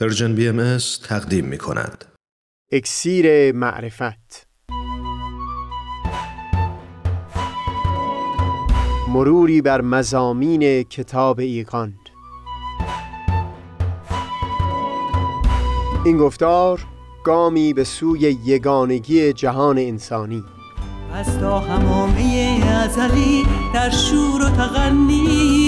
Persian BM تقدیم می کند. اکسیر معرفت. مروری بر مضامین کتاب ایقان این گفتار گامی به سوی یگانگی جهان انسانی. از تا حمامه ازلی در شور و تغنیست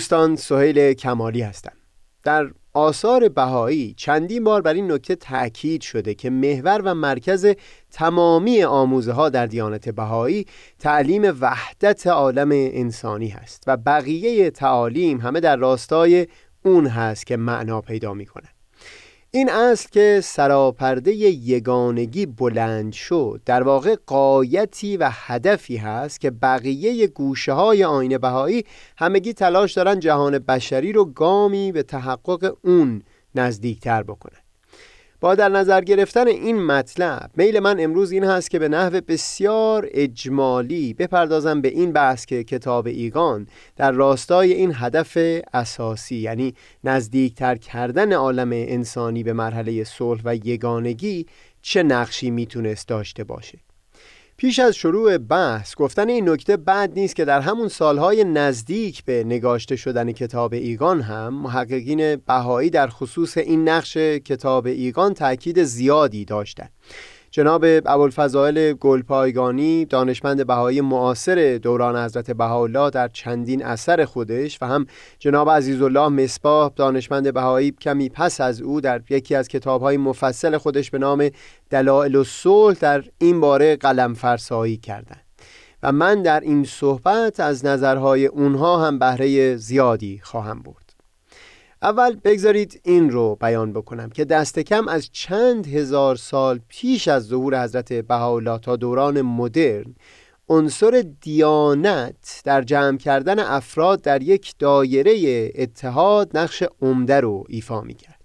دوستان سهیل کمالی هستم در آثار بهایی چندین بار بر این نکته تأکید شده که محور و مرکز تمامی آموزه ها در دیانت بهایی تعلیم وحدت عالم انسانی هست و بقیه تعالیم همه در راستای اون هست که معنا پیدا می کنند. این اصل که سراپرده یگانگی بلند شد در واقع قایتی و هدفی هست که بقیه گوشه های آین بهایی همگی تلاش دارن جهان بشری رو گامی به تحقق اون نزدیکتر بکنن. با در نظر گرفتن این مطلب میل من امروز این هست که به نحو بسیار اجمالی بپردازم به این بحث که کتاب ایگان در راستای این هدف اساسی یعنی نزدیکتر کردن عالم انسانی به مرحله صلح و یگانگی چه نقشی می‌تونست داشته باشه. پیش از شروع بحث گفتن این نکته بد نیست که در همون سالهای نزدیک به نگاشته شدن کتاب ایگان هم محققین بهایی در خصوص این نقش کتاب ایگان تاکید زیادی داشتند. جناب ابوالفضائل گلپایگانی دانشمند بهایی معاصر دوران حضرت بهاءالله در چندین اثر خودش و هم جناب عزیزالله مصباح دانشمند بهایی کمی پس از او در یکی از کتابهای مفصل خودش به نام دلائل الصلح در این باره قلم فرسایی کردند. و من در این صحبت از نظرهای اونها هم بهره زیادی خواهم بود اول بگذارید این رو بیان بکنم که دست کم از چند هزار سال پیش از ظهور حضرت بهاءالله تا دوران مدرن عنصر دیانت در جمع کردن افراد در یک دایره اتحاد نقش عمده رو ایفا می کرد.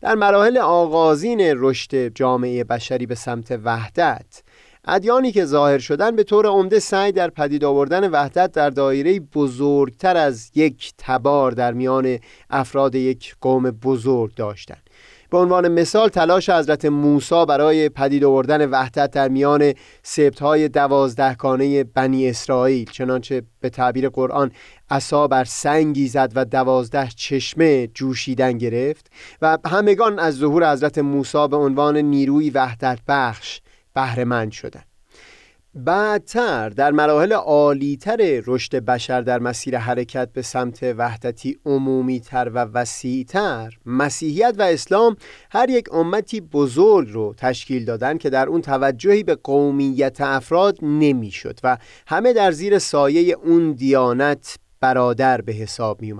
در مراحل آغازین رشد جامعه بشری به سمت وحدت ادیانی که ظاهر شدن به طور عمده سعی در پدید آوردن وحدت در دایره بزرگتر از یک تبار در میان افراد یک قوم بزرگ داشتند. به عنوان مثال تلاش حضرت موسی برای پدید آوردن وحدت در میان سبتهای دوازدهگانه بنی اسرائیل چنانچه به تعبیر قرآن عصا بر سنگی زد و دوازده چشمه جوشیدن گرفت و همگان از ظهور حضرت موسی به عنوان نیروی وحدت بخش بهرهمند شدند بعدتر در مراحل عالیتر رشد بشر در مسیر حرکت به سمت وحدتی عمومیتر و وسیعتر مسیحیت و اسلام هر یک امتی بزرگ رو تشکیل دادن که در اون توجهی به قومیت افراد نمی‌شد و همه در زیر سایه اون دیانت برادر به حساب می.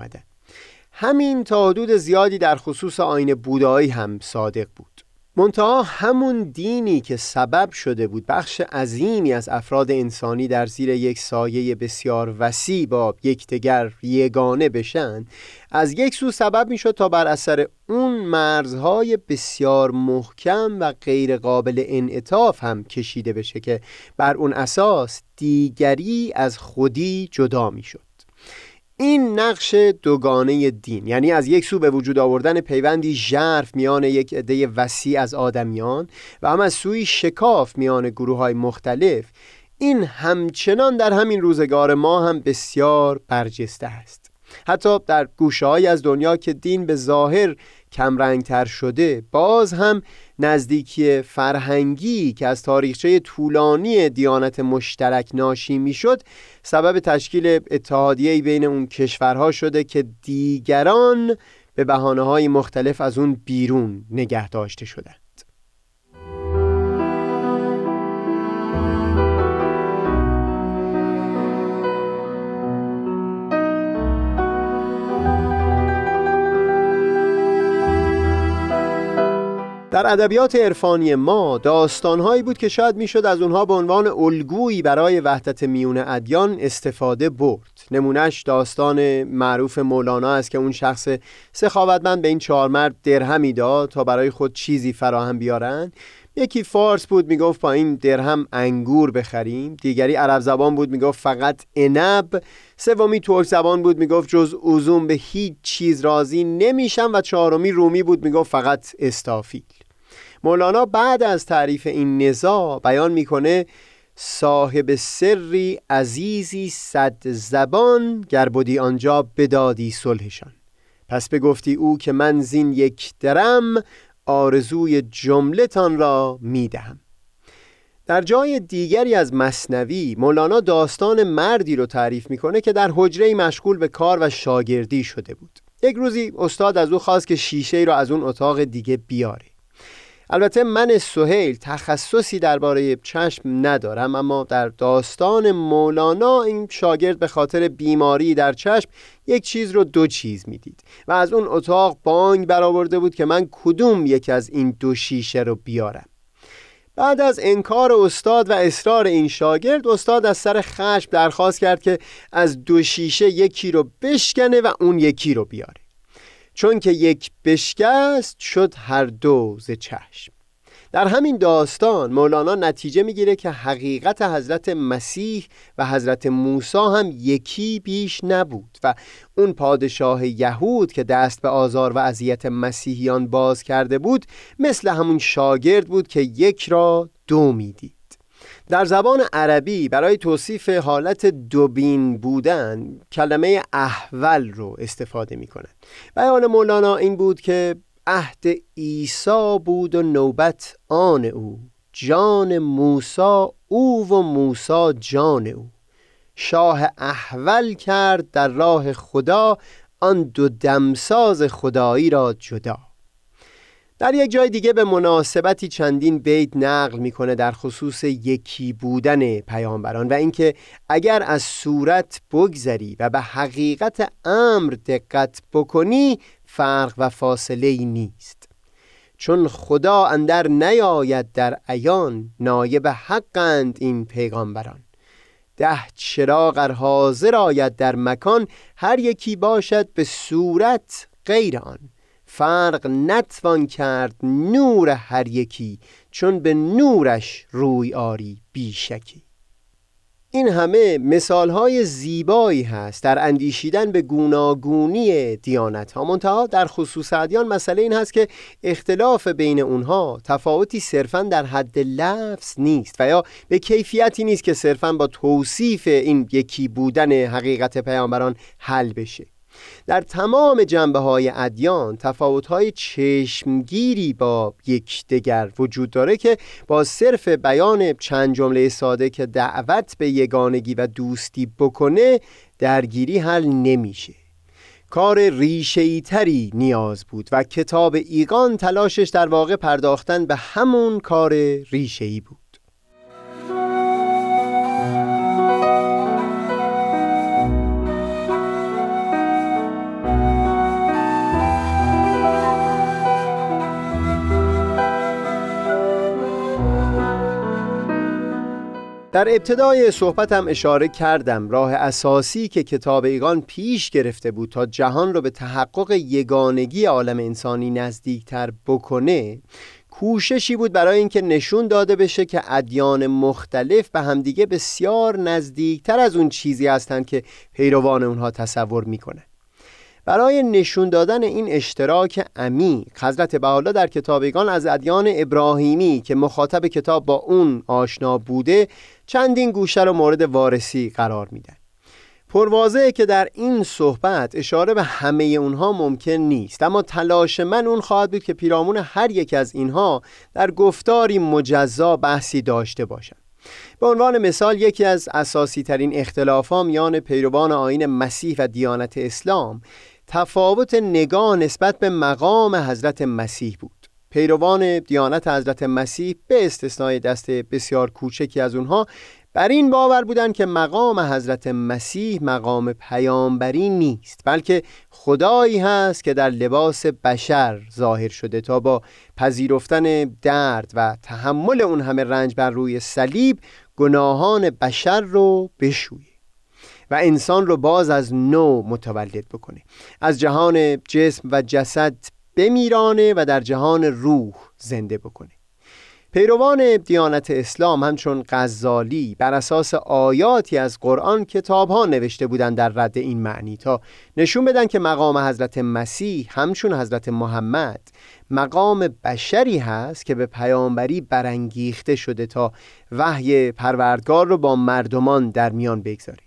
همین تا حدود زیادی در خصوص آین بودایی هم صادق بود منتها همون دینی که سبب شده بود بخش عظیمی از افراد انسانی در زیر یک سایه بسیار وسیع با یکدیگر یگانه بشن از یک سو سبب می‌شد تا بر اثر اون مرزهای بسیار محکم و غیر قابل انعطاف هم کشیده بشه که بر اون اساس دیگری از خودی جدا می‌شد. این نقش دوگانه دین یعنی از یک سو به وجود آوردن پیوندی ژرف میان یک عده وسیع از آدمیان و هم از سوی شکاف میان گروه های مختلف این همچنان در همین روزگار ما هم بسیار برجسته است. حتی در گوشه از دنیا که دین به ظاهر کمرنگتر شده باز هم نزدیکی فرهنگی که از تاریخچه طولانی دیانت مشترک ناشی می‌شد سبب تشکیل اتحادیه بین اون کشورها شده که دیگران به بحانه های مختلف از اون بیرون نگه داشته شدند در ادبیات عرفانی ما داستانهایی بود که شاید می‌شد از اونها به عنوان الگویی برای وحدت میون ادیان استفاده برد. نمونهش داستان معروف مولانا است که اون شخص سخاوتمند به این چهار مرد درهمی داد تا برای خود چیزی فراهم بیارن. یکی فارس بود می‌گفت با این درهم انگور بخریم. دیگری عرب زبان بود می‌گفت فقط انب سومی ترک زبان بود می‌گفت جز عزوم به هیچ چیز راضی نمیشم. و چهارمی رومی بود می‌گفت فقط استافیل. مولانا بعد از تعریف این نزا بیان می‌کنه صاحب سری عزیزی صد زبان گربودی آنجا بدادی صلحشان. پس بگفتی او که من زین یک درم آرزوی جملتان را می‌دهم. در جای دیگری از مصنوی مولانا داستان مردی رو تعریف می‌کنه که در حجره مشغول به کار و شاگردی شده بود. یک روزی استاد از او خواست که شیشه را از اون اتاق دیگه بیاره. البته من سهیل تخصصی درباره چشم ندارم اما در داستان مولانا این شاگرد به خاطر بیماری در چشم یک چیز رو دو چیز می‌دید و از اون اتاق بانگ برآورده بود که من کدوم یک از این دو شیشه رو بیارم. بعد از انکار استاد و اصرار این شاگرد استاد از سر خشم درخواست کرد که از دو شیشه یکی رو بشکنه و اون یکی رو بیاره. چون که یک بشکست شد هر دو ز چشم. در همین داستان مولانا نتیجه می‌گیره که حقیقت حضرت مسیح و حضرت موسی هم یکی بیش نبود و اون پادشاه یهود که دست به آزار و اذیت مسیحیان باز کرده بود مثل همون شاگرد بود که یک را دو می‌دید. در زبان عربی برای توصیف حالت دوبین بودن کلمه احول رو استفاده می کنند بیان مولانا این بود که عهد عیسی بود و نوبت آن او جان موسا او و موسا جان او. شاه احول کرد در راه خدا آن دو دمساز خدایی را جدا. در یک جای دیگه به مناسبتی چندین بیت نقل می‌کنه در خصوص یکی بودن پیامبران و اینکه اگر از صورت بگذری و به حقیقت امر دقت بکنی فرق و فاصله ای نیست. چون خدا اندر نیاید در عیان نایب حقند این پیغامبران. ده چراغ حاضر آید در مکان هر یکی باشد به صورت غیر آن. فرق نتوان کرد نور هر یکی چون به نورش روی آری بیشکی. این همه مثال های زیبایی هست در اندیشیدن به گوناگونی دیانت ها منتها در خصوص ادیان مسئله این هست که اختلاف بین اونها تفاوتی صرفا در حد لفظ نیست و یا به کیفیتی نیست که صرفا با توصیف این یکی بودن حقیقت پیامبران حل بشه. در تمام جنبه های ادیان تفاوت های چشمگیری با یکدیگر وجود داره که با صرف بیان چند جمله ساده که دعوت به یگانگی و دوستی بکنه درگیری حل نمیشه. کار ریشه تری نیاز بود و کتاب ایگان تلاشش در واقع پرداختن به همون کار ریشه بود. در ابتدای صحبتم اشاره کردم راه اساسی که کتاب ایگان پیش گرفته بود تا جهان رو به تحقق یگانگی عالم انسانی نزدیکتر بکنه کوششی بود برای اینکه نشون داده بشه که ادیان مختلف به همدیگه بسیار نزدیکتر از اون چیزی هستند که پیروان اونها تصور می‌کنه. برای نشون دادن این اشتراک عمیق حضرت بحالا در کتابگان از ادیان ابراهیمی که مخاطب کتاب با اون آشنا بوده چندین گوشه رو مورد وارسی قرار میدن. پروازه که در این صحبت اشاره به همه اونها ممکن نیست اما تلاش من اون خواهد بود که پیرامون هر یک از اینها در گفتاری مجزا بحثی داشته باشم. به عنوان مثال یکی از اساسی ترین اختلافا میان پیروان آین مسیح و دیانت اسلام تفاوت نگاه نسبت به مقام حضرت مسیح بود. پیروان دیانت حضرت مسیح به استثنای دست بسیار کوچکی از اونها بر این باور بودند که مقام حضرت مسیح مقام پیامبری نیست بلکه خدایی هست که در لباس بشر ظاهر شده تا با پذیرفتن درد و تحمل اون همه رنج بر روی صلیب گناهان بشر رو بشویه و انسان رو باز از نو متولد بکنه. از جهان جسم و جسد بمیرانه و در جهان روح زنده بکنه. پیروان دیانت اسلام همچون غزالی بر اساس آیاتی از قرآن کتاب ها نوشته بودند در رد این معنی تا نشون بدن که مقام حضرت مسیح همچون حضرت محمد مقام بشری هست که به پیامبری برانگیخته شده تا وحی پروردگار رو با مردمان در میان بگذاره.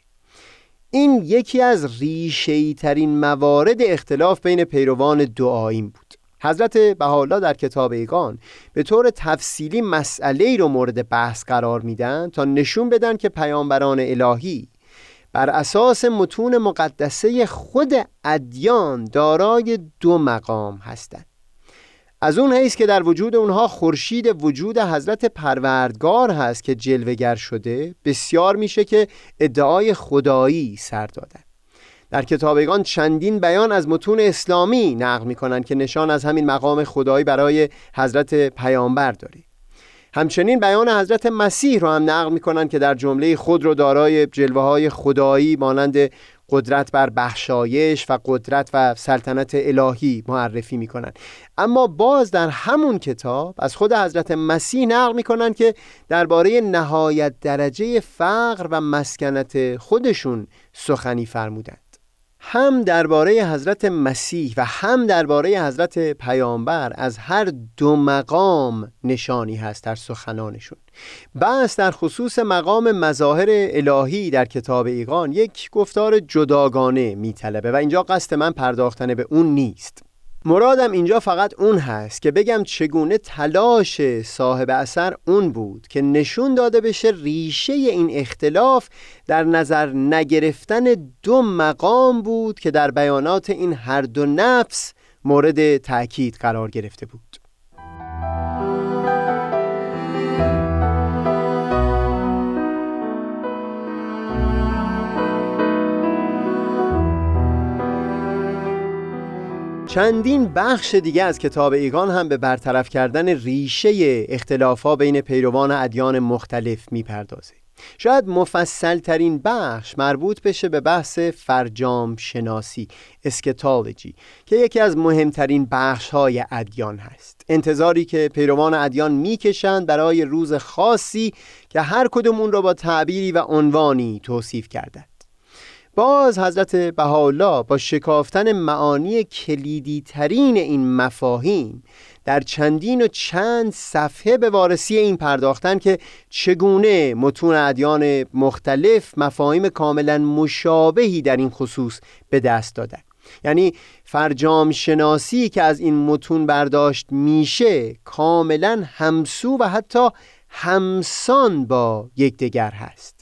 این یکی از ریشه‌ای ترین موارد اختلاف بین پیروان دعاییم بود. حضرت بهاءالله در کتاب ایگان به طور تفصیلی مسئله ای رو مورد بحث قرار میدن تا نشون بدن که پیامبران الهی بر اساس متون مقدسه خود ادیان دارای دو مقام هستند. از اون حیث که در وجود اونها خورشید وجود حضرت پروردگار هست که جلوگر شده بسیار میشه که ادعای خدایی سر دادن. در کتابگان چندین بیان از متون اسلامی نقل می‌کنند که نشان از همین مقام خدایی برای حضرت پیامبر داره همچنین بیان حضرت مسیح رو هم نقل می‌کنند که در جمله خود رو دارای جلوه های خدایی مانند قدرت بر بخشایش و قدرت و سلطنت الهی معرفی می‌کنن. اما باز در همون کتاب از خود حضرت مسیح نقل می‌کنن که درباره نهایت درجه فقر و مسکنت خودشون سخنی فرمودند هم درباره حضرت مسیح و هم درباره حضرت پیامبر از هر دو مقام نشانی هست در سخنانشون. بس در خصوص مقام مظاهر الهی در کتاب ایقان یک گفتار جداگانه میطلبه و اینجا قصد من پرداختن به اون نیست. مرادم اینجا فقط اون هست که بگم چگونه تلاش صاحب اثر اون بود که نشون داده بشه ریشه این اختلاف در نظر نگرفتن دو مقام بود که در بیانات این هر دو نفس مورد تأکید قرار گرفته بود. چندین بخش دیگه از کتاب ایگان هم به برطرف کردن ریشه اختلافا بین پیروان ادیان مختلف می‌پردازه. شاید مفصل ترین بخش مربوط بشه به بحث فرجام شناسی اسکتالوجی که یکی از مهمترین بخش های ادیان هست. انتظاری که پیروان ادیان می‌کشند برای روز خاصی که هر کدوم اون را با تعبیری و عنوانی توصیف کردن باز حضرت بهاءالله با شکافتن معانی کلیدی ترین این مفاهیم در چندین و چند صفحه به وارسی این پرداختن که چگونه متون ادیان مختلف مفاهیم کاملا مشابهی در این خصوص به دست دادن. یعنی فرجام شناسی که از این متون برداشت میشه کاملا همسو و حتی همسان با یکدیگر هست.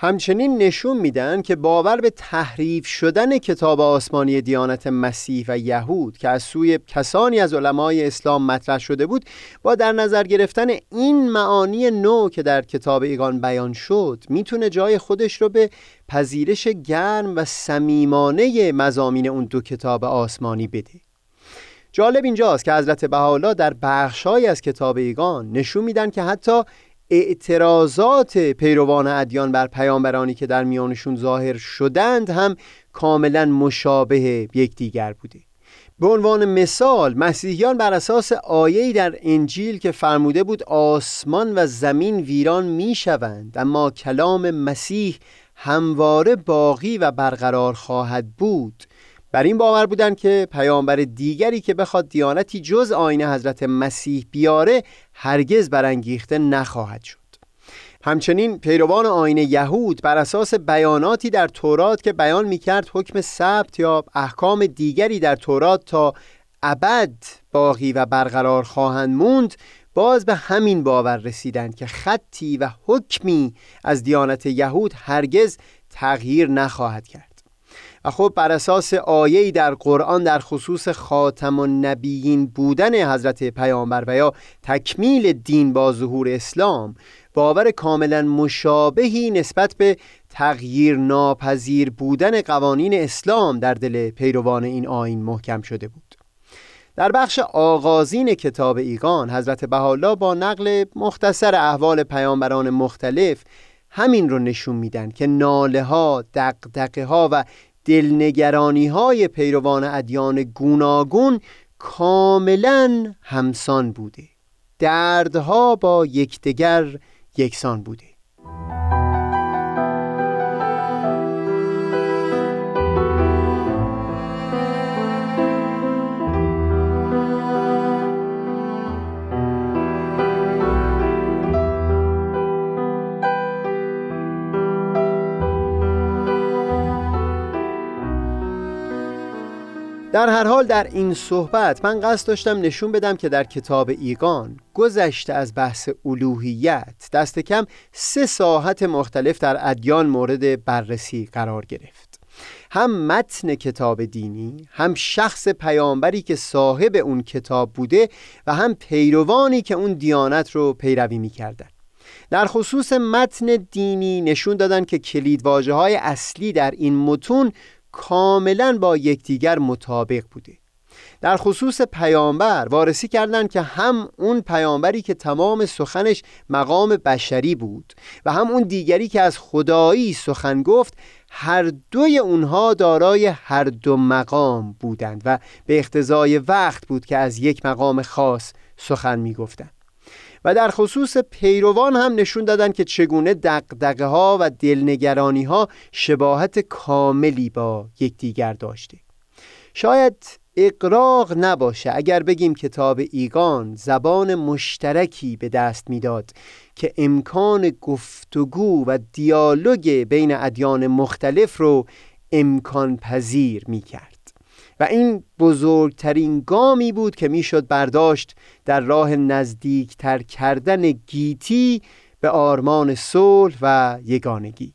همچنین نشون میدن که باور به تحریف شدن کتاب آسمانی دیانت مسیح و یهود که از سوی کسانی از علمای اسلام مطرح شده بود با در نظر گرفتن این معانی نو که در کتاب ایگان بیان شد می‌تونه جای خودش رو به پذیرش گرم و صمیمانه مزامین اون دو کتاب آسمانی بده. جالب اینجاست که حضرت بهاءالله در بخشهایی از کتاب ایگان نشون میدن که حتی اعتراضات پیروان ادیان بر پیامبرانی که در میانشون ظاهر شدند هم کاملا مشابه یکدیگر بوده. به عنوان مثال مسیحیان بر اساس آیه‌ای در انجیل که فرموده بود آسمان و زمین ویران می‌شوند اما کلام مسیح همواره باقی و برقرار خواهد بود. بر این باور بودند که پیامبر دیگری که بخواد دیانتی جز آین حضرت مسیح بیاره هرگز برانگیخته نخواهد شد. همچنین پیروان آین یهود بر اساس بیاناتی در تورات که بیان می‌کرد حکم ثبت یا احکام دیگری در تورات تا ابد باقی و برقرار خواهند موند باز به همین باور رسیدند که خطی و حکمی از دیانت یهود هرگز تغییر نخواهد کرد. و خب بر اساس آیه‌ای در قرآن در خصوص خاتم النبیین بودن حضرت پیامبر و یا تکمیل دین با ظهور اسلام باور کاملا مشابهی نسبت به تغییر ناپذیر بودن قوانین اسلام در دل پیروان این آین محکم شده بود. در بخش آغازین کتاب ایگان حضرت بهاءالله با نقل مختصر احوال پیامبران مختلف همین رو نشون میدن که ناله ها، دقدقه ها و دلنگرانی های پیروان ادیان گوناگون کاملا همسان بوده. دردها با یکدیگر یکسان بوده. در هر حال در این صحبت من قصد داشتم نشون بدم که در کتاب ایگان گذشته از بحث الوهیت دست کم سه ساحت مختلف در ادیان مورد بررسی قرار گرفت. هم متن کتاب دینی هم شخص پیامبری که صاحب اون کتاب بوده و هم پیروانی که اون دیانت رو پیروی می‌کردن. در خصوص متن دینی نشون دادن که کلیدواژه های اصلی در این متون کاملا با یکدیگر مطابق بوده. در خصوص پیامبر وارسی کردند که هم اون پیامبری که تمام سخنش مقام بشری بود و هم اون دیگری که از خدایی سخن گفت هر دوی اونها دارای هر دو مقام بودند و به اختزای وقت بود که از یک مقام خاص سخن می‌گفتند. و در خصوص پیروان هم نشون دادن که چگونه دقدقه ها و دلنگرانی ها شباهت کاملی با یکدیگر داشته. شاید اقراق نباشه اگر بگیم کتاب ایگان زبان مشترکی به دست می‌داد که امکان گفتگو و دیالوگ بین ادیان مختلف رو امکان پذیر می کرد و این بزرگترین گامی بود که می‌شد برداشت در راه نزدیکتر کردن گیتی به آرمان صلح و یگانگی.